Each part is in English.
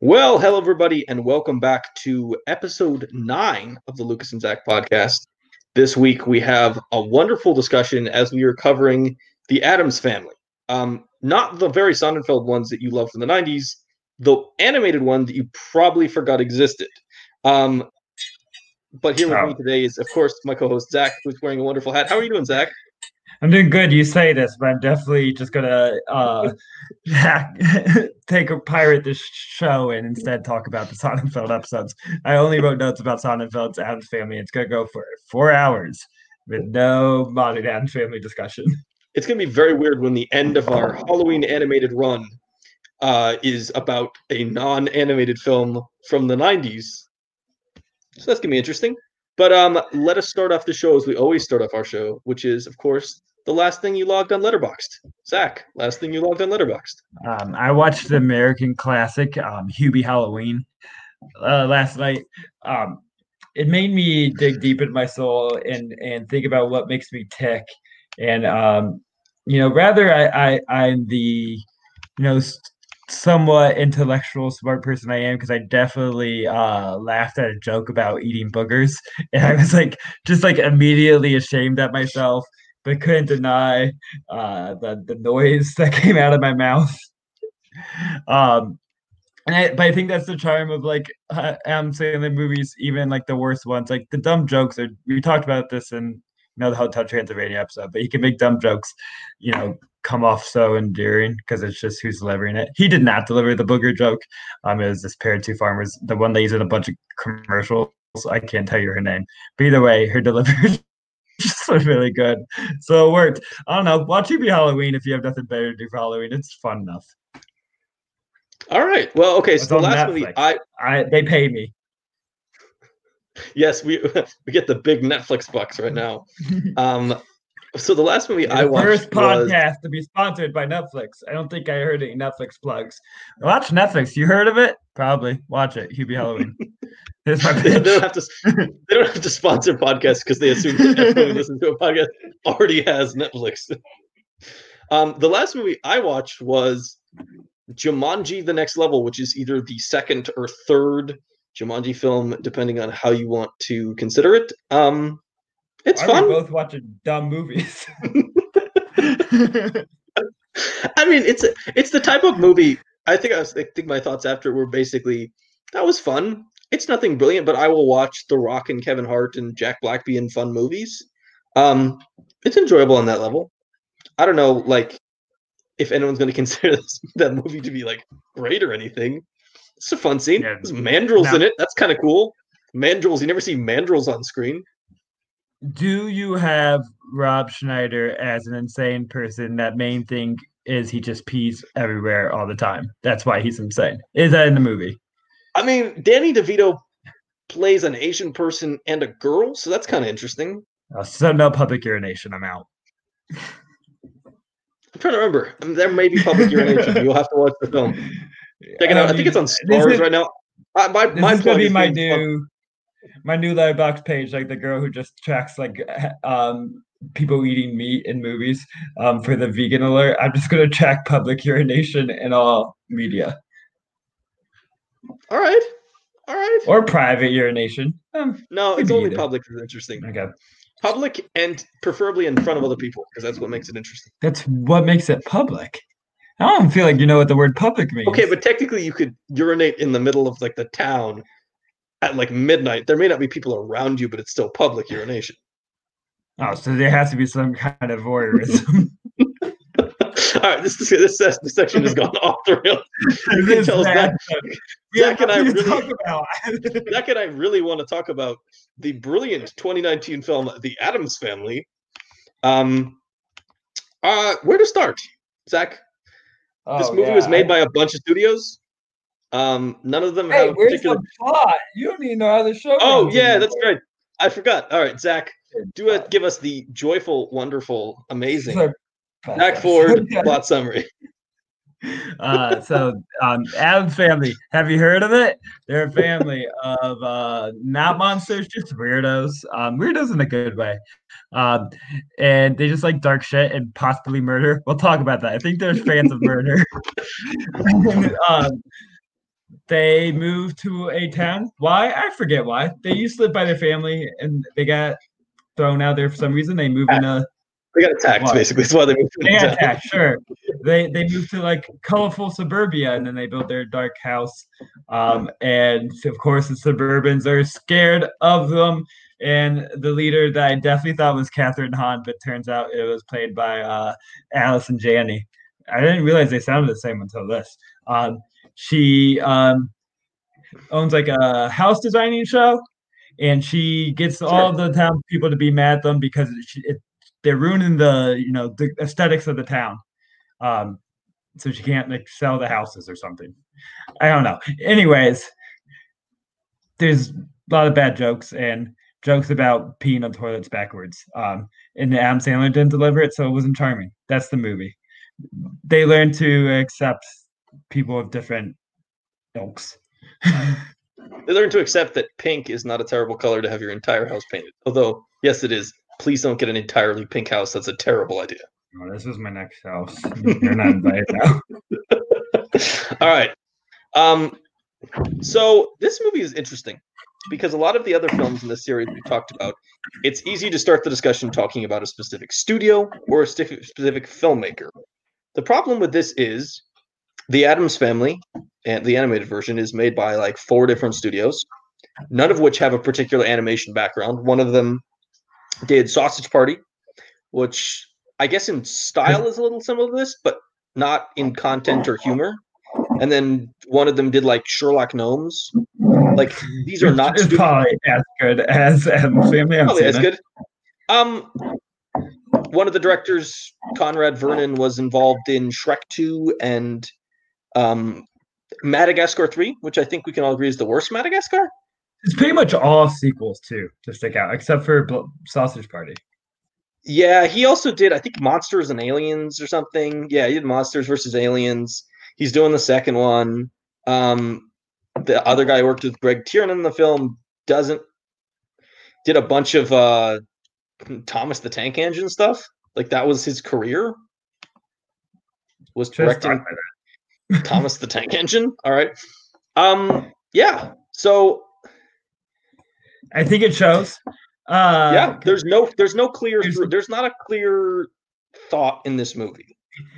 Well, hello everybody, and welcome back to episode nine of the Lucas and Zack podcast. This week we have a wonderful discussion as we are covering the Addams family. Um, not the Barry Sonnenfeld ones that you love from the '90s, the animated one that you probably forgot existed. Um, but here with Oh. me today is, of course, my co-host Zack, who's wearing a wonderful hat. How are you doing, Zack? I'm doing good. You say this, but I'm definitely just gonna uh, hack, take a pirate this show and instead talk about the Sonnenfeld episodes. I only wrote notes about Sonnenfeld's Addams Family. It's gonna go for four hours with no modern Addams Family discussion. It's to be very weird when the end of our Halloween animated run uh, is about a non-animated film from the 90s. So that's to be interesting. But um, let us start off the show as we always start off our show, which is, of course, the last thing you logged on Letterboxd. Zack, last thing you logged on Letterboxd. Um, I watched the American classic um, Hubie Halloween uh, last night. Um, it made me dig deep in my soul and and think about what makes me tick. And um, you know, rather I, I I'm the you know somewhat intellectual smart person I am because I definitely uh, laughed at a joke about eating boogers, and I was like just like immediately ashamed at myself, but couldn't deny uh, the the noise that came out of my mouth. Um, and I, but I think that's the charm of like uh, Adam Sandler movies, even like the worst ones. Like the dumb jokes are. We talked about this in you know the Hotel Transylvania episode, but he can make dumb jokes, you know, come off so endearing because it's just who's delivering it. He did not deliver the booger joke. Um, it was this pair of two farmers, the one that he's in a bunch of commercials. I can't tell you her name, but either way, her delivery. Just was really good, so it worked. I don't know. Watch Hubie Halloween if you have nothing better to do for Halloween. It's fun enough. All right. Well, okay. So the last movie I I they pay me. yes we we get the big Netflix bucks right now. Um, so the last movie I watched first was podcast to be sponsored by Netflix. I don't think I heard any Netflix plugs. Watch Netflix. You heard of it? Probably. Watch it. Hubie Halloween. They, don't have to they don't have to sponsor podcasts because they assume that everyone who listens to a podcast already has Netflix. Um, the last movie I watched was Jumanji: The Next Level, which is either the second or third Jumanji film, depending on how you want to consider it. Um, it's Why are fun. we both watching dumb movies? I mean, it's it's the type of movie. I think I was I think my thoughts after were basically that was fun. It's nothing brilliant, but I will watch The Rock and Kevin Hart and Jack Black be in fun movies. Um, it's enjoyable on that level. I don't know, like if anyone's going to consider this, that movie to be like great or anything. It's a fun scene. Yeah, There's mandrills now- in it. That's kind of cool. Mandrills. You never see mandrills on screen. Do you have Rob Schneider as an insane person? That main thing is he just pees everywhere all the time. That's why he's insane. Is that in the movie? I mean, Danny DeVito plays an Asian person and a girl, so that's kind of interesting. Oh, so no public urination. I'm out. I'm trying to remember. I mean, there may be public urination. You'll have to watch the film. Check it out. I, think it's on Stars is- right now. I, my This my gonna plug be is my new my new Letterboxd page, like the girl who just tracks like um people eating meat in movies. Um, for the vegan alert, I'm just gonna track public urination in all media All right, all right. or private urination. Um, No, it's only either. public that's interesting. okay, Public and preferably in front of other people because that's what makes it interesting. that's what makes it public. I don't feel like you know what the word public means. Okay, but technically you could urinate in the middle of like the town at like midnight. There may not be people around you, but it's still public urination. oh, so there has to be some kind of voyeurism. all right, this this, this, this section has gone off the rails. You can tell. Zack, and I really- talk about. Zack and I really want to talk about the brilliant 2019 film, The Addams Family. Um, uh, where to start, Zack? This Oh, movie was made by a bunch of studios. Um, none of them Hey, have where's particular. the plot? You don't even know how the show. Oh yeah, that's anymore. right. I forgot. All right, Zack, do it. plot. Give us the joyful, wonderful, amazing Sorry. Zack Ford plot summary. uh, so um, Addams family. Have you heard of it? They're a family of uh, not monsters, just weirdos. Um, weirdos in a good way. Um, and they just like dark shit and possibly murder. We'll talk about that. I think they're fans of murder. they moved to a town. Why? I forget why. They used to live by their family and they got thrown out there for some reason. They moved in a They got attacked, Why? basically. That's why they moved to they got town. attacked, sure. They they moved to like colorful suburbia and then they built their dark house. Um, and of course the suburbans are scared of them. And the leader that I definitely thought was Kathryn Hahn, but turns out it was played by uh, Allison Janney. I didn't realize they sounded the same until this. Um, she um, owns like a house designing show, and she gets all the town people to be mad at them because she, it, they're ruining the you know the aesthetics of the town. Um, so she can't like sell the houses or something. I don't know. Anyways, there's a lot of bad jokes and jokes about peeing on toilets backwards. Um, and Adam Sandler didn't deliver it, so it wasn't charming. That's the movie. They learn to accept people of different ilks. They learned to accept that pink is not a terrible color to have your entire house painted. Although, yes, it is. Please don't get an entirely pink house. That's a terrible idea. Oh, this is my next house. You're not invited now. All right. Um, so this movie is interesting because a lot of the other films in this series we talked about, it's easy to start the discussion talking about a specific studio or a specific filmmaker. The problem with this is the Addams Family and the animated version is made by like four different studios, none of which have a particular animation background. One of them did Sausage Party, which I guess in style is a little similar to this, but not in content or humor. And then one of them did like Sherlock Gnomes. Like these are not It's probably as good as Addams Family. Probably as it. good. Um, one of the directors, Conrad Vernon, was involved in Shrek Two and um, Madagascar Three, which I think we can all agree is the worst Madagascar. It's pretty much all sequels too to stick out, except for Bl- Sausage Party. Yeah, he also did, I think, Monsters and Aliens or something. Yeah, he did Monsters versus Aliens. He's doing the second one. Um, the other guy who worked with Greg Tiernan in the film doesn't did a bunch of uh, Thomas the Tank Engine stuff. Like that was his career. Was directing start by that. Thomas the Tank Engine. All right. Um, yeah. So I think it shows. Uh, yeah, there's no there's no clear Here's- there's not a clear thought in this movie.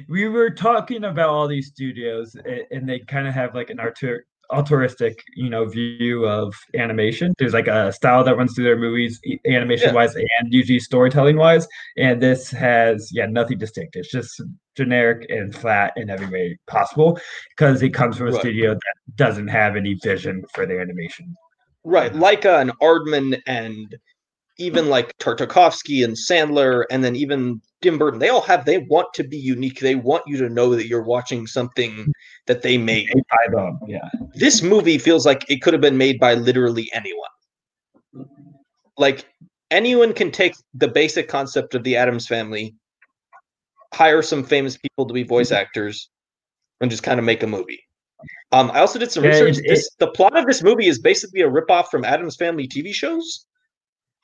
we were talking about all these studios, and they kind of have like an auteur- altruistic, you know, view of animation. There's like a style that runs through their movies, animation wise, and usually storytelling wise. And this has, yeah, nothing distinct. It's just generic and flat in every way possible because it comes from a Right. studio that doesn't have any vision for their animation. Right, like uh, an Aardman and even like Tartakovsky and Sandler, and then even Tim Burton. They all have. They want to be unique. They want you to know that you're watching something that they made. Yeah. This movie feels like it could have been made by literally anyone. Like anyone can take the basic concept of the Addams Family, hire some famous people to be voice actors, and just kind of make a movie. Um, I also did some research. it- this, the plot of this movie is basically a ripoff from Addams Family TV shows.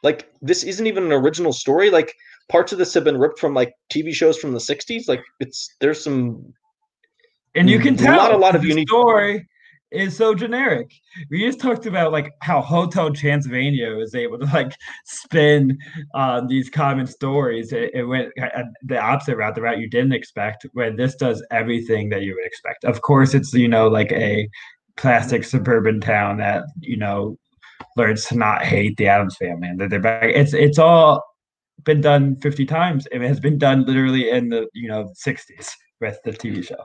Like this isn't even an original story. Like parts of this have been ripped from like TV shows from the '60s. Like it's there's some and you can tell not a lot of the unique- story is so generic. We just talked about like how Hotel Transylvania was able to like spin uh, these common stories. It, it went uh, the opposite route, the route you didn't expect. Where this does everything that you would expect. Of course, it's you know like a plastic suburban town that you know learns to not hate the Addams family and that they're back. It's it's all been done 50 times. It has been done literally in the you know 60s with the TV show.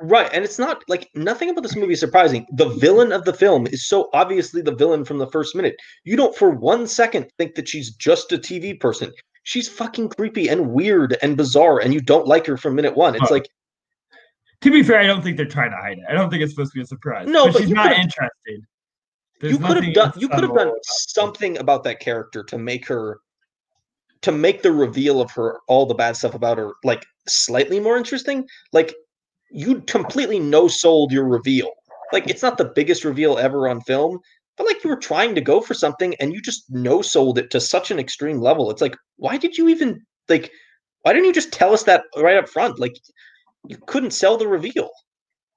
Right, and it's not like nothing about this movie is surprising. The villain of the film is so obviously the villain from the first minute. You don't for one second think that she's just a TV person. She's fucking creepy and weird and bizarre, and you don't like her from minute one. It's Huh. like To be fair, I don't think they're trying to hide it. I don't think it's supposed to be a surprise. No, but, but she's not interested. There's you could have done you could have done something about that character to make her to make the reveal of her all the bad stuff about her like slightly more interesting. Like you completely no sold your reveal. Like it's not the biggest reveal ever on film, but like you were trying to go for something and you just no sold it to such an extreme level. It's like why did you even like why didn't you just tell us that right up front? Like you couldn't sell the reveal.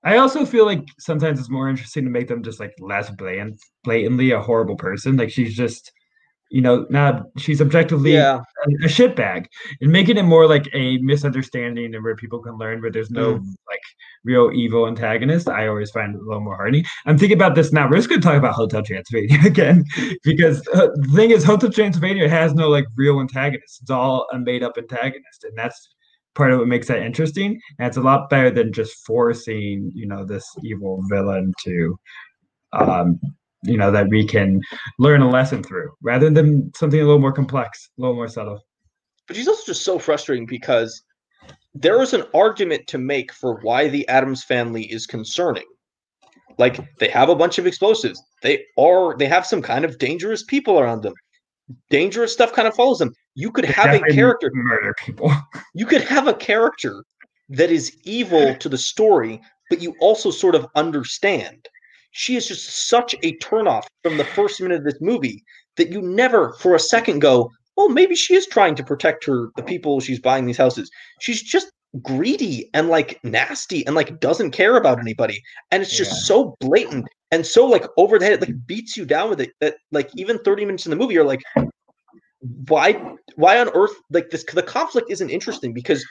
I also feel like sometimes it's more interesting to make them just like less bland, blatantly a horrible person. Like she's just, you know, not she's objectively Yeah. a, a shitbag, and making it more like a misunderstanding and where people can learn, but there's no like real evil antagonist. I always find it a little more heartening. I'm thinking about this now. We're just going to talk about Hotel Transylvania again because uh, the thing is, Hotel Transylvania has no like real antagonist. It's all a made up antagonist, and that's part of what makes that interesting. And it's a lot better than just forcing, you know, this evil villain to, um, you know, that we can learn a lesson through, rather than something a little more complex, a little more subtle. But she's also just so frustrating because there is an argument to make for why the Addams family is concerning. Like they have a bunch of explosives. They are they have some kind of dangerous people around them. Dangerous stuff kind of follows them. You could have a character murder people. you could have a character that is evil to the story, but you also sort of understand. She is just such a turnoff from the first minute of this movie that you never for a second go, well, maybe she is trying to protect her the people she's buying these houses. She's just greedy and like nasty and like doesn't care about anybody. And it's just Yeah. so blatant and so like over the head, it like beats you down with it that like even 30 minutes in the movie, you're like, why why on earth like this the conflict isn't interesting because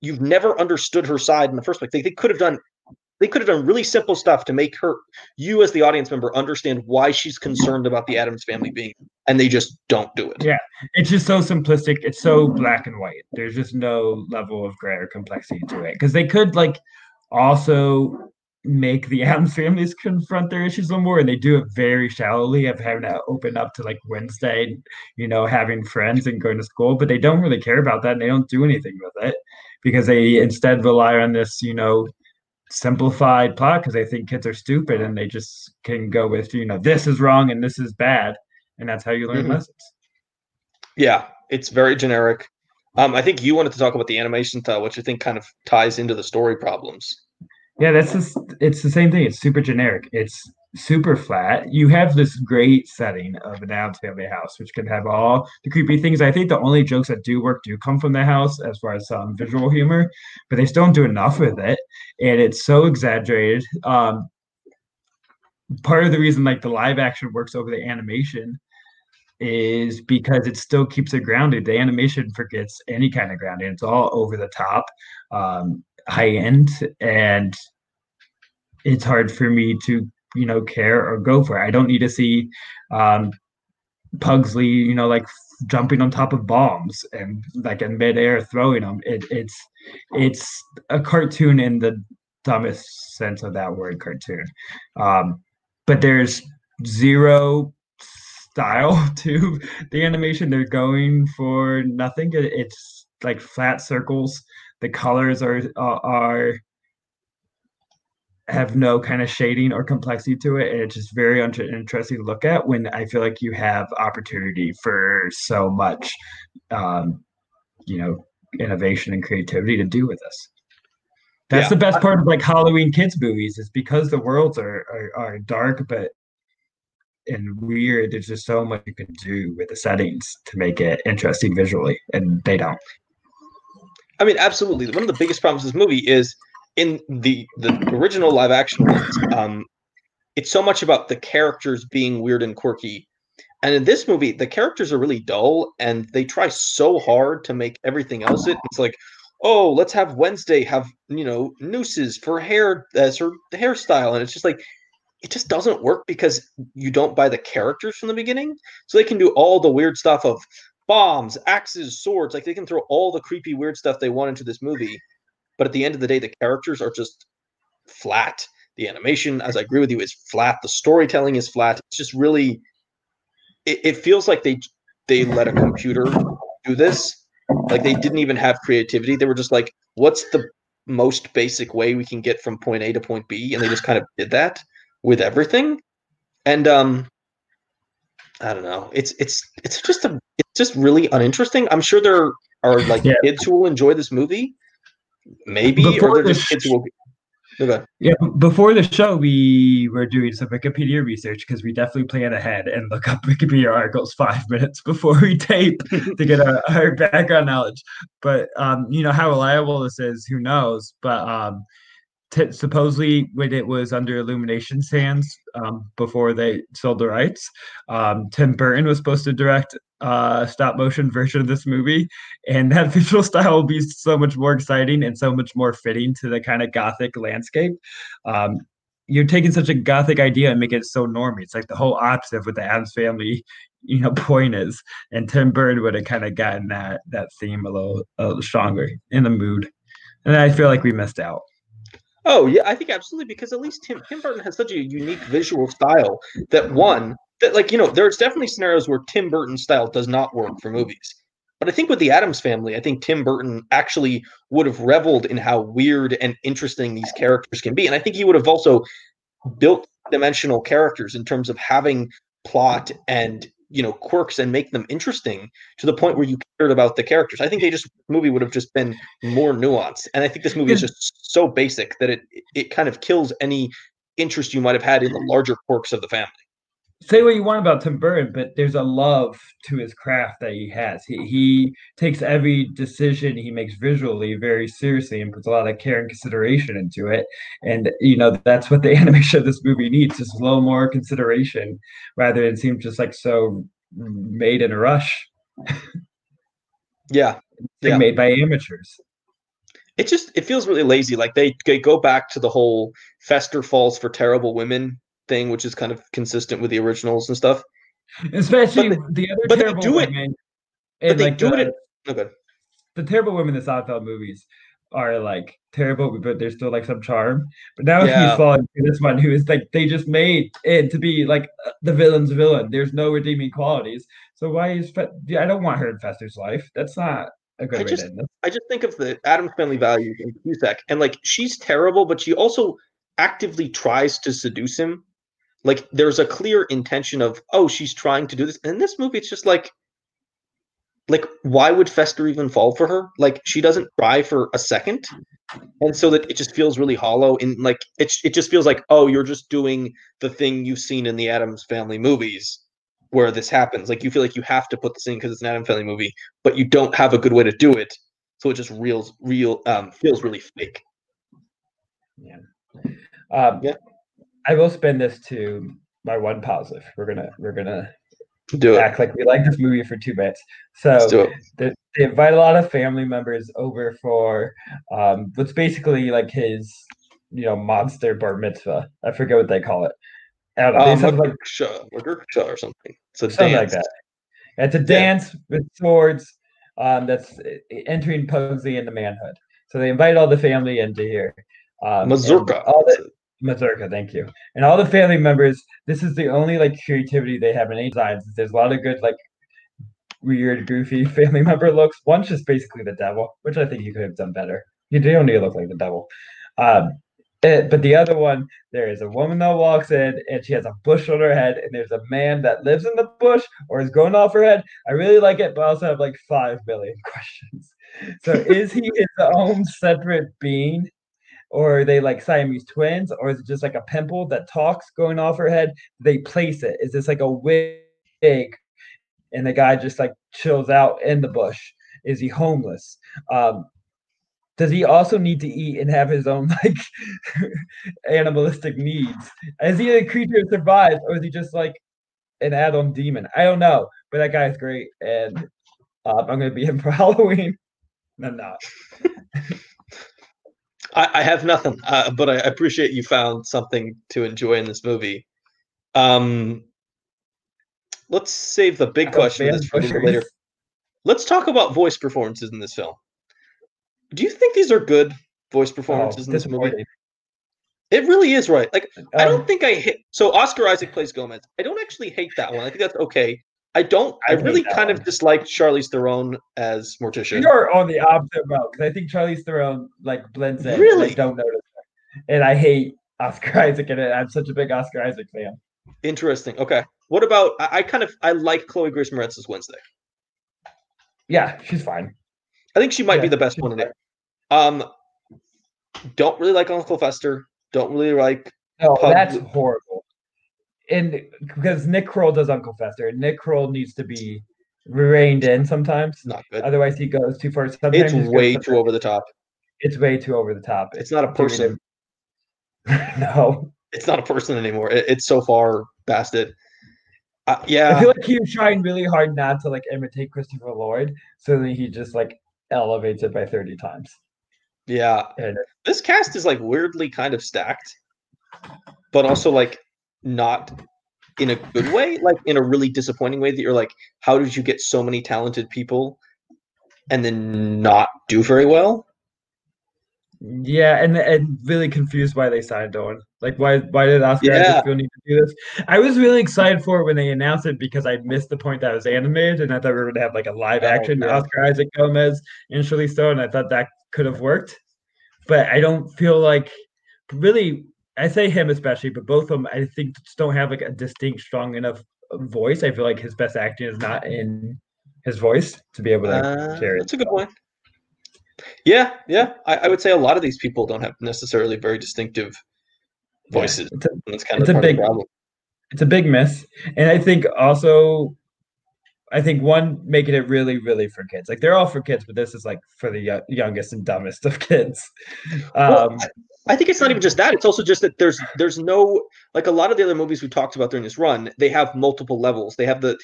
you've never understood her side in the first place. They, they could have done they could have done really simple stuff to make her you as the audience member understand why she's concerned about the Addams family being and they just don't do it. Yeah. It's just so simplistic. It's so black and white. There's just no level of gray or complexity to it. Because they could like also make the Addams families confront their issues a little more, and they do it very shallowly of having to open up to like Wednesday, you know, having friends and going to school, but they don't really care about that and they don't do anything with it because they instead rely on this, you know, simplified plot because they think kids are stupid and they just can go with, you know, this is wrong and this is bad. And that's how you learn Mhm. lessons. Yeah, it's very generic. Um, I think you wanted to talk about the animation style, which I think kind of ties into the story problems. Yeah, that's just it's the same thing. It's super generic. It's super flat. You have this great setting of an Addams family house, which can have all the creepy things. I think the only jokes that do work do come from the house as far as some visual humor, but they still don't do enough with it. And it's so exaggerated. Um part of the reason like the live action works over the animation is because it still keeps it grounded. The animation forgets any kind of grounding. It's all over the top. Um high end and it's hard for me to you know care or go for it. I don't need to see um Pugsley, you know, like jumping on top of bombs and like in midair throwing them. It, it's it's a cartoon in the dumbest sense of that word, cartoon. Um, but there's zero style to the animation. They're going for nothing. It- It's like flat circles. The colors are are, are have no kind of shading or complexity to it and it's just very un- interesting to look at when i feel like you have opportunity for so much um you know innovation and creativity to do with this that's Yeah. the best part of like halloween kids movies is because the worlds are are, are dark but and weird there's just so much you can do with the settings to make it interesting visually and they don't I mean, absolutely. One of the biggest problems with this movie is in the the original live action ones. Um, it's so much about the characters being weird and quirky, and in this movie, the characters are really dull, and they try so hard to make everything else. It it's like, oh, let's have Wednesday have you know nooses for hair as her hairstyle, and it's just like. It just doesn't work because you don't buy the characters from the beginning. So they can do all the weird stuff of bombs, axes, swords. Like they can throw all the creepy, weird stuff they want into this movie. But at the end of the day, the characters are just flat. The animation, as I agree with you, is flat. The storytelling is flat. It's just really. It, it feels like they they let a computer do this. Like they didn't even have creativity. They were just like, "What's the most basic way we can get from point A to point B?" And they just kind of did that with everything. And um, I don't know. It's it's it's just a just really uninteresting. I'm sure there are like Yeah. kids who will enjoy this movie, maybe, Before or they're just kids who will. Be- Okay. Yeah, before the show, we were doing some Wikipedia research because we definitely plan ahead and look up Wikipedia articles five minutes before we tape to get our, our background knowledge. But um, you know how reliable this is, who knows? But um, t- supposedly when it was under Illumination's hands um, before they sold the rights, um, Tim Burton was supposed to direct a stop motion version of this movie, and that visual style will be so much more exciting and so much more fitting to the kind of gothic landscape. Um, you're taking such a gothic idea and making it so normy. It's like the whole opposite of what the Addams family, you know, point is. And Tim Burton would have kind of gotten that that theme a little, a little stronger in the mood. And I feel like we missed out. Oh yeah, I think absolutely because at least Tim Tim Burton has such a unique visual style that one that like you know there's definitely scenarios where Tim Burton style does not work for movies. But I think with the Addams family, I think Tim Burton actually would have reveled in how weird and interesting these characters can be. And I think he would have also built dimensional characters in terms of having plot and you know quirks and make them interesting to the point where you cared about the characters. I think they just movie would have just been more nuanced, and I think this movie is just so basic that it it kind of kills any interest you might have had in the larger quirks of the family. Say what you want about Tim Burton, but there's a love to his craft that he has. He he takes every decision he makes visually very seriously and puts a lot of care and consideration into it. And you know that's what the animation of this movie needs: just a little more consideration, rather than seem just like so made in a rush. yeah, yeah. made by amateurs. It just it feels really lazy. Like they, they go back to the whole Fester falls for terrible women thing, which is kind of consistent with the originals and stuff. Especially they, the other but terrible they do women. It, but they like do the, it. Okay. The terrible women in the Seinfeld movies are like terrible, but there's still like some charm. But now yeah. he's falling to this one who is like they just made it to be like the villain's villain. There's no redeeming qualities. So why is Fe- I don't want her in Fester's life. That's not a good I just, I just think of the Addams family values in Cusack, and like she's terrible, but she also actively tries to seduce him. Like there's a clear intention of, oh, she's trying to do this. And in this movie, it's just like, like why would Fester even fall for her? Like she doesn't try for a second, and so that it just feels really hollow. And like it, it just feels like, oh, you're just doing the thing you've seen in the Addams Family movies where this happens. Like you feel like you have to put this in because it's an Adam Family movie, but you don't have a good way to do it, so it just reals real um, feels really fake. Yeah. Um, yeah. I will spend this to my one positive. We're gonna we're gonna do act it. like we like this movie for two bits. So they, they, invite a lot of family members over for um, what's basically like his you know monster bar mitzvah. I forget what they call it. Know. Um, like or something. It's a something dance. like that. It's a dance yeah. with swords um, that's entering Pugsley into manhood. So they invite all the family into here. Um, Mazurka. All the, Mazurka, thank you. And all the family members, this is the only like creativity they have in any designs. There's a lot of good like weird, goofy family member looks. One's just basically the devil, which I think you could have done better. You don't need to look like the devil. Um, it, but the other one, there is a woman that walks in and she has a bush on her head, and there's a man that lives in the bush or is going off her head. I really like it, but I also have like five million questions. So is he his own separate being? Or are they like Siamese twins? Or is it just like a pimple that talks going off her head? They place it. Is this like a wig? And the guy just like chills out in the bush. Is he homeless? Um, does he also need to eat and have his own like animalistic needs? Is he a creature that survives, or is he just like an add-on demon? I don't know, but that guy's great, and um, I'm gonna be him for Halloween. I'm not. I, I, have nothing, uh, but I appreciate you found something to enjoy in this movie. Um, let's save the big question for later. Let's talk about voice performances in this film. Do you think these are good voice performances oh, in this movie? It really is right. Like um, I don't um, think I hate. So Oscar Isaac plays Gomez. I don't actually hate that one. I think that's okay. I don't. I, I really kind one. of dislike Charlize Theron as Morticia. You're on the opposite route because I think Charlize Theron like blends in. Really, I don't notice her. and I hate Oscar Isaac in it. I'm such a big Oscar Isaac fan. Interesting. Okay. What about? I, I kind of I like Chloe Grace Moretz as Wednesday. Yeah, she's fine. I think she might yeah, be the best one in it. Um, don't really like Uncle Fester. Don't really like. No, Pug- that's horrible. And because Nick Kroll does Uncle Fester, Nick Kroll needs to be reined in sometimes. Not good. Otherwise, he goes too far. Sometimes it's way too over the top. It's way too over the top. It's, it's not a person. no, it's not a person anymore. It, it's so far past it. Uh, yeah, I feel like he was trying really hard not to like imitate Christopher Lloyd, so then he just like elevates it by thirty times. yeah. And This cast is like weirdly kind of stacked, but also like not in a good way, like in a really disappointing way. That you're like, how did you get so many talented people and then not do very well? Yeah, and and really confused why they signed on. Like, why why did Oscar Yeah. Isaac need to do this? I was really excited for it when they announced it because I missed the point that it was animated, and I thought we were gonna have like a live Oh, action yeah. Oscar Isaac Gomez and Shirley Stone. I thought that could have worked, but I don't feel like really. I say him especially, but both of them I think just don't have like a distinct, strong enough voice. I feel like his best acting is not in his voice to be able to Uh, carry it. that's a good point. Yeah, yeah. I, I would say a lot of these people don't have necessarily very distinctive Yeah, voices. it's a- that's kind it's of a of big- the problem. it's a big miss and i think also i think one making it really really for kids like they're all for kids but this is like for the yo- youngest and dumbest of kids Well, um I think it's not even just that. It's also just that there's there's no like a lot of the other movies we talked about during this run. They have multiple levels. They have the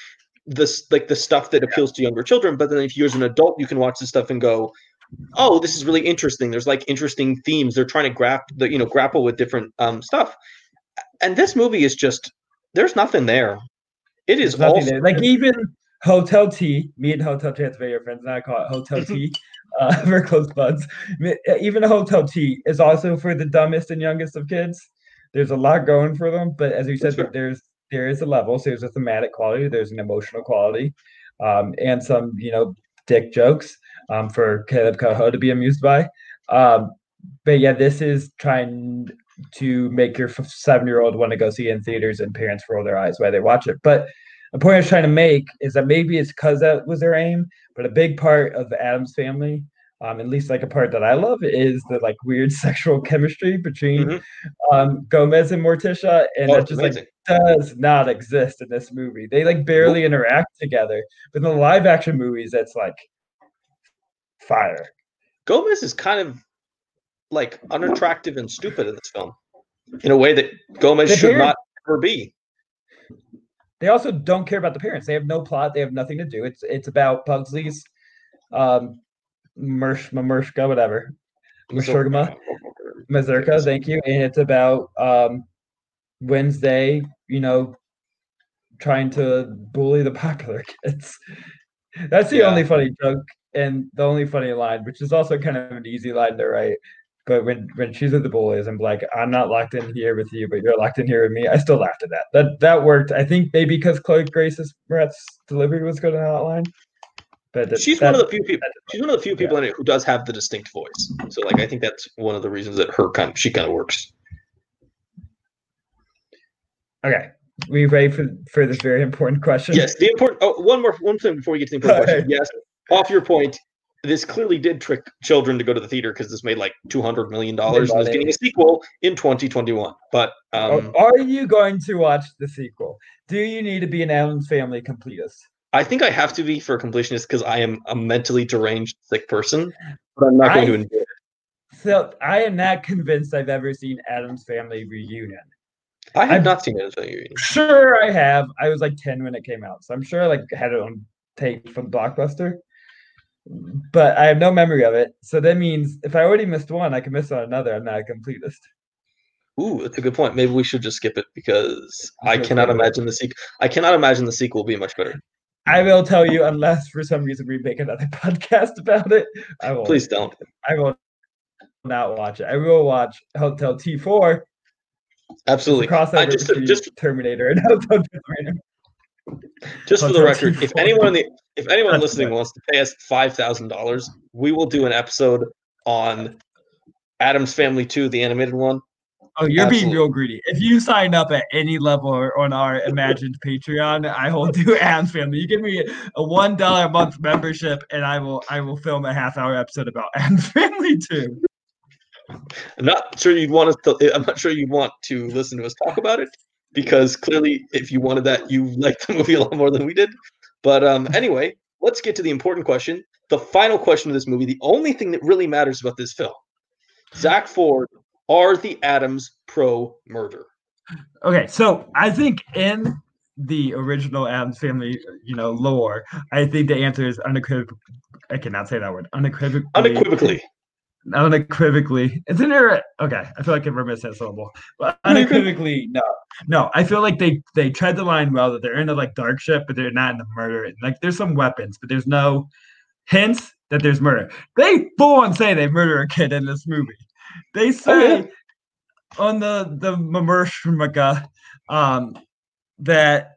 this like the stuff that appeals to younger children. But then if you're as an adult, you can watch this stuff and go, "Oh, this is really interesting." There's like interesting themes. They're trying to grap the you know grapple with different um stuff. And this movie is just there's nothing there. It is there's nothing there. like even hotel t me and hotel transfer friends and i call it hotel t uh we're close buds even hotel t is also for the dumbest and youngest of kids there's a lot going for them but as you said Sure. there's there is a level so there's a thematic quality there's an emotional quality um and some you know dick jokes um for caleb coho to be amused by um but yeah this is trying to make your seven year old want to go see it in theaters and parents roll their eyes while they watch it but the point I was trying to make is that maybe it's because that was their aim, but a big part of the Addams family, um, at least like a part that I love, is the like weird sexual chemistry between Mhm. um, Gomez and Morticia, and oh, that it's just like does not exist in this movie. They like barely interact together. But in the live action movies, that's like fire. Gomez is kind of like unattractive and stupid in this film in a way that Gomez The should parent- not ever be. They also don't care about the parents. They have no plot. They have nothing to do. It's it's about Pugsley's um Mersh Mamershka, whatever. Mashurgama? Mazurka, thank you. And it's about um Wednesday, you know, trying to bully the popular kids. That's the Yeah. only funny joke and the only funny line, which is also kind of an easy line to write. But when when she's with the bullies, I'm like, I'm not locked in here with you, but you're locked in here with me. I still laughed at that. That that worked. I think maybe because Chloe Grace's Moretz's delivery was good in that line. But that- She's that- one of the few people. She's one of the few people in it who does have the distinct voice. So, like, I think that's one of the reasons that her kind of, she kind of works. okay. We ready for for this very important question? Yes, the important. Oh, one more one thing before we get to the important question. Yes, off your point, this clearly did trick children to go to the theater because this made like two hundred million dollars and is getting a sequel in twenty twenty one. But um, Oh, Are you going to watch the sequel? Do you need to be an Addams Family completist? I think I have to be for a completionist because I am a mentally deranged sick person. But I'm not going I- to enjoy it. So I am not convinced I've ever seen Addams Family reunion. I have I've- not seen it. as a reunion. Sure, I have. I was like ten when it came out, so I'm sure I like had it on tape from Blockbuster. But I have no memory of it. So that means if I already missed one, I can miss on another. I'm not a completist. Ooh, that's a good point. Maybe we should just skip it because I cannot imagine the sequel. I cannot imagine the sequel being much better. I will tell you, unless for some reason we make another podcast about it. I will. Please don't. I will not watch it. I will watch Hotel T4 Absolutely. crossover I just, just, Terminator and Hotel Terminator. Just for the record, if anyone in the, if anyone listening wants to pay us five thousand dollars, we will do an episode on Addams Family Two, the animated one. Oh, you're being real greedy. If you sign up at any level on our imagined Patreon, I will do Addams Family. You give me a one dollar a month membership, and I will I will film a half hour episode about Addams Family Two. I'm not sure you'd want us to. I'm not sure you'd want to listen to us talk about it because clearly, if you wanted that, you liked the movie a lot more than we did. But um, anyway, let's get to the important question. The final question of this movie, the only thing that really matters about this film. Zack Ford Are the Addams pro murder? Okay, so I think in the original Addams family, you know, lore, I think the answer is unequivocally. I cannot say that word. Unequivocally. Unequivocally. Unequivocally. Isn't there? Okay, I feel like I've missed that syllable. But unequivocally, no, no. I feel like they they tread the line well. That they're in a like dark ship, but they're not in the murder. Like there's some weapons, but there's no hints that there's murder. They full on say they murder a kid in this movie. They say oh, yeah. on the the Mamershmaka, um that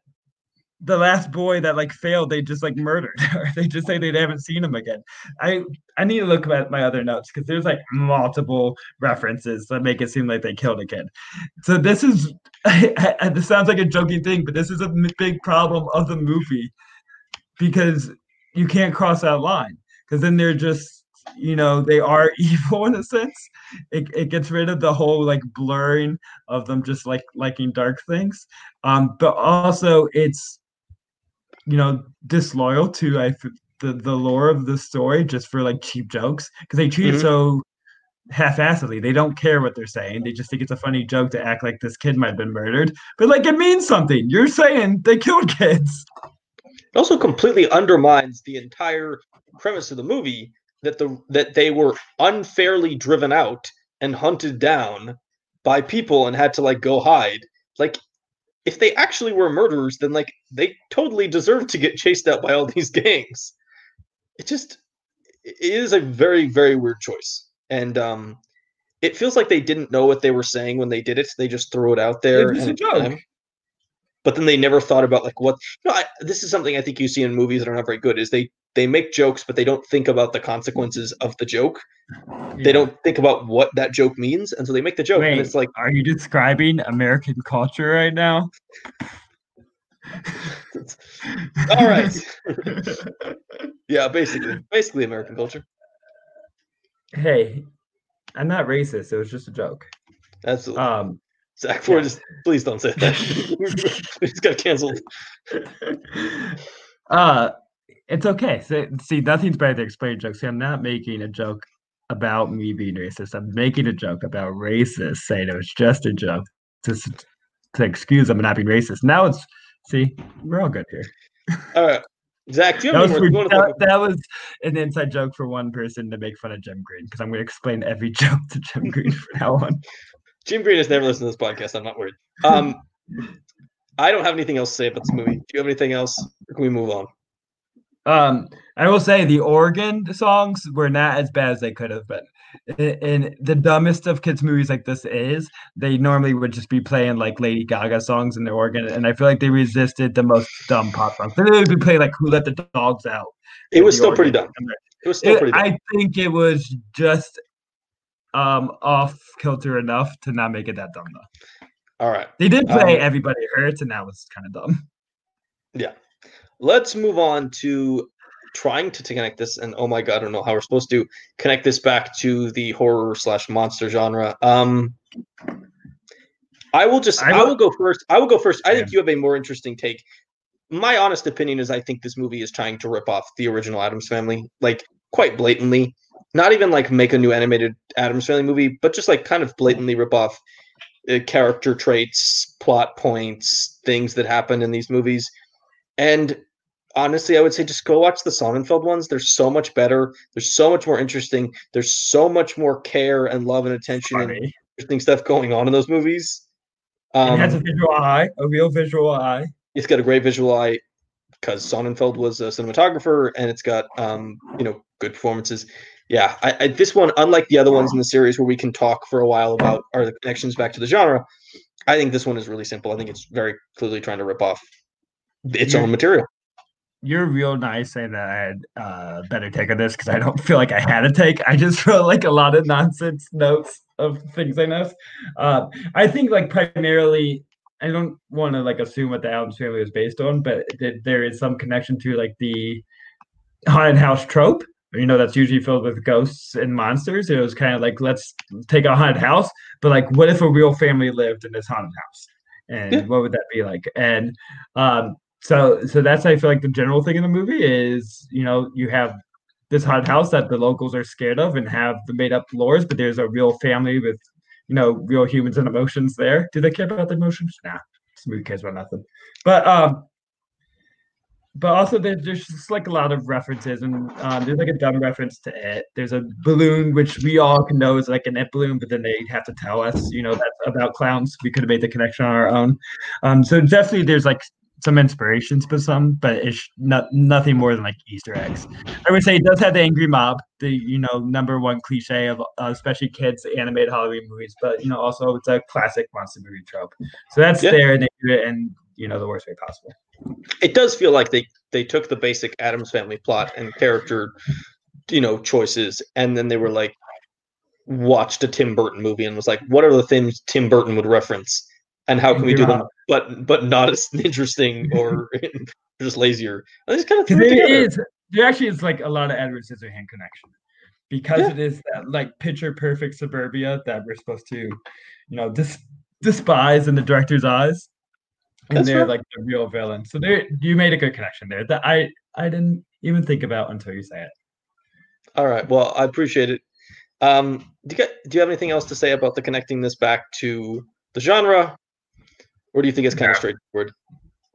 the last boy that like failed, they just like murdered, or they just say they haven't seen him again. I I need to look at my other notes because there's like multiple references that make it seem like they killed a kid. So this is this sounds like a joking thing, but this is a big problem of the movie because you can't cross that line because then they're just you know they are evil in a sense it, it gets rid of the whole like blurring of them just like liking dark things um but also it's you know disloyal to i the the lore of the story just for like cheap jokes because they treat mm-hmm. it so half-assedly. They don't care what they're saying. They just think it's a funny joke to act like this kid might have been murdered. But like it means something. You're saying they killed kids. It also completely undermines the entire premise of the movie that the that they were unfairly driven out and hunted down by people and had to like go hide. Like if they actually were murderers, then like they totally deserve to get chased out by all these gangs. It just it is a very very weird choice, and um, it feels like they didn't know what they were saying when they did it. They just threw it out there. It was a joke. But then they never thought about like what. You know, I, this is something I think you see in movies that are not very good. Is they they make jokes, but they don't think about the consequences of the joke. Yeah. They don't think about what that joke means, and so they make the joke, Wait, and it's like, are you describing American culture right now? All right. yeah, basically, basically American culture. Hey, I'm not racist. It was just a joke. Absolutely. Um, Zack Ford, yeah. just please don't say that. He's got canceled. Uh, it's okay. So, see, nothing's better than explaining jokes. See, I'm not making a joke about me being racist. I'm making a joke about racist, saying it was just a joke to, to excuse them not being racist. Now it's, see, we're all good here. All right. Zack, do you have that, was, that, that, was an inside joke for one person to make fun of Jim Green because I'm going to explain every joke to Jim Green from now on. Jim Green has never listened to this podcast. I'm not worried. Um, I don't have anything else to say about this movie. Do you have anything else? Or can we move on? Um, I will say the organ songs were not as bad as they could have been. In the dumbest of kids movies like this is, they normally would just be playing like Lady Gaga songs in the organ, and I feel like they resisted the most dumb pop songs. They would be playing like "Who Let the Dogs Out." It was still pretty dumb. It was still it, pretty. Dumb. I think it was just um off kilter enough to not make it that dumb though. All right. They did play um, "Everybody Hurts," and that was kind of dumb. Yeah. Let's move on to trying to, to connect this, and oh my god, I don't know how we're supposed to connect this back to the horror slash monster genre. Um, I will just, I will, I will, go first. I will go first. I think you have a more interesting take. My honest opinion is, I think this movie is trying to rip off the original Addams Family, like quite blatantly. Not even like make a new animated Addams Family movie, but just like kind of blatantly rip off uh, character traits, plot points, things that happen in these movies. And honestly, I would say just go watch the Sonnenfeld ones. They're so much better. They're so much more interesting. There's so much more care and love and attention Funny. and interesting stuff going on in those movies. Um, it has a visual eye, a real visual eye. It's got a great visual eye because Sonnenfeld was a cinematographer, and it's got um, you know good performances. Yeah, I, I, this one, unlike the other ones in the series where we can talk for a while about are the connections back to the genre, I think this one is really simple. I think it's very clearly trying to rip off its you're, own material. You're real nice saying that I had a uh, better take on this because I don't feel like I had a take. I just wrote like a lot of nonsense notes of things I know. Uh, I think like primarily, I don't want to like assume what the Addams family was based on, but there is some connection to like the haunted house trope. You know, that's usually filled with ghosts and monsters. It was kind of like, let's take a haunted house, but like, what if a real family lived in this haunted house? and yeah. what would that be like and um so so that's I feel like the general thing in the movie is you know you have this haunted house that the locals are scared of and have the made up lores, but there's a real family with you know real humans and emotions there. Do they care about the emotions? Nah, this movie cares about nothing. But um, but also there's, just like a lot of references and um, there's like a dumb reference to it there's a balloon which we all can know is like an it balloon but then they have to tell us you know that's about clowns we could have made the connection on our own um, so definitely there's like some inspirations but some but it's not nothing more than like easter eggs. I would say it does have the angry mob the you know number one cliche of uh, especially kids animated halloween movies but you know also it's a classic monster movie trope. So that's Yeah. there and they do it in you know the worst way possible. It does feel like they they took the basic Addams family plot and character, you know, choices, and then they were like watched a Tim Burton movie and was like, what are the things Tim Burton would reference, and how can we do them, but but not as interesting or just lazier. And just kind of it it there actually is like a lot of Edward Scissorhand connection because Yeah. it is that like picture perfect suburbia that we're supposed to, you know, dis- despise in the director's eyes, and That's they're fair. like the real villain. So there, you made a good connection there that I I didn't even think about until you say it. All right. Well, I appreciate it. Um, do you get, do you have anything else to say about the connecting this back to the genre, or do you think it's kind of No. straightforward?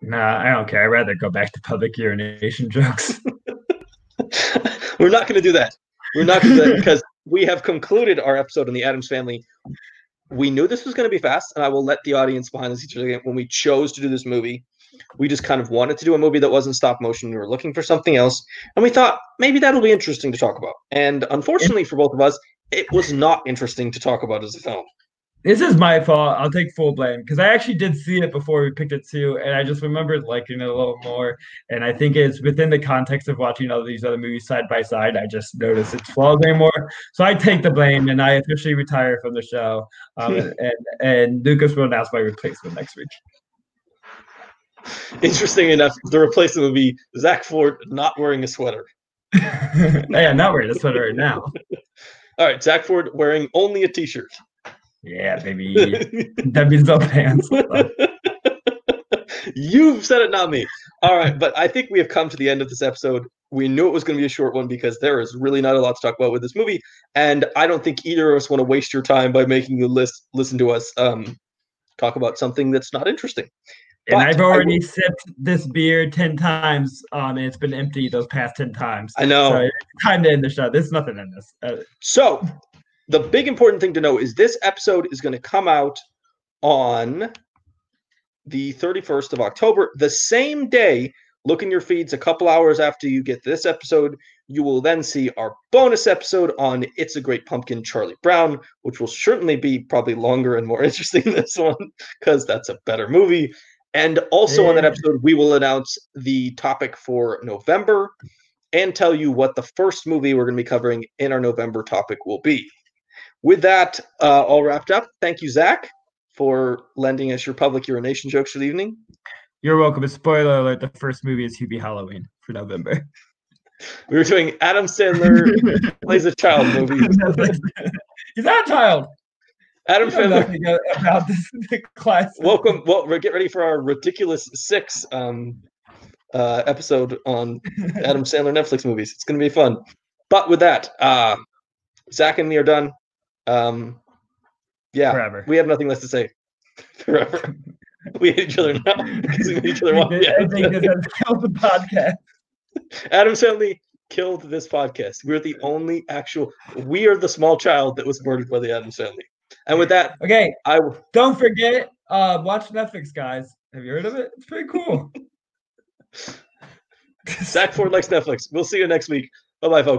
Nah, I don't care. I'd rather go back to public urination jokes. We're not going to do that. We're not going to do that because we have concluded our episode on the Addams family. We knew this was going to be fast, and I will let the audience behind the scenes again. When we chose to do this movie, we just kind of wanted to do a movie that wasn't stop motion. We were looking for something else, and we thought maybe that'll be interesting to talk about. And unfortunately for both of us, it was not interesting to talk about as a film. This is my fault. I'll take full blame because I actually did see it before we picked it too, and I just remembered liking it a little more. And I think it's within the context of watching all these other movies side by side. I just noticed its flaws anymore. So I take the blame, and I officially retire from the show. Um, and and Lucas will announce my replacement next week. Interesting enough, the replacement would be Zack Ford not wearing a sweater. yeah, not wearing a sweater right now. All right, Zack Ford wearing only a t-shirt. Yeah, baby. That means no pants. You've said it, not me. All right, but I think we have come to the end of this episode. We knew it was going to be a short one because there is really not a lot to talk about with this movie, and I don't think either of us want to waste your time by making you list listen to us um, talk about something that's not interesting. And But I've already sipped this beer ten times, um, and it's been empty those past ten times. I know. So it's time to end the show. There's nothing in this. Uh, So, the big important thing to know is this episode is going to come out on the 31st of October, the same day. Look in your feeds a couple hours after you get this episode. You will then see our bonus episode on It's a Great Pumpkin, Charlie Brown, which will certainly be probably longer and more interesting than this one because that's a better movie. And also on that episode, we will announce the topic for November and tell you what the first movie we're going to be covering in our November topic will be. With that uh, all wrapped up, thank you, Zack, for lending us your public urination jokes for the evening. You're welcome. A spoiler alert: the first movie is Hubie Halloween for November. We were doing Adam Sandler plays a child movie. He's not a child. Adam Sandler, about this class. welcome. Well, we're get ready for our ridiculous six um, uh, episode on Adam Sandler Netflix movies. It's going to be fun. But with that, uh, Zack and me are done. Um, yeah, Forever. we have nothing less to say. Forever. we hate each other now because we made each other the I Adam think this Sandler. has killed the podcast. Adam Sandler killed this podcast. We're the only actual. We are the small child that was murdered by the Adam Sandler. And with that, Okay, I will. don't forget, uh, watch Netflix, guys. Have you heard of it? It's pretty cool. Zack Ford likes Netflix. We'll see you next week. Bye bye, folks.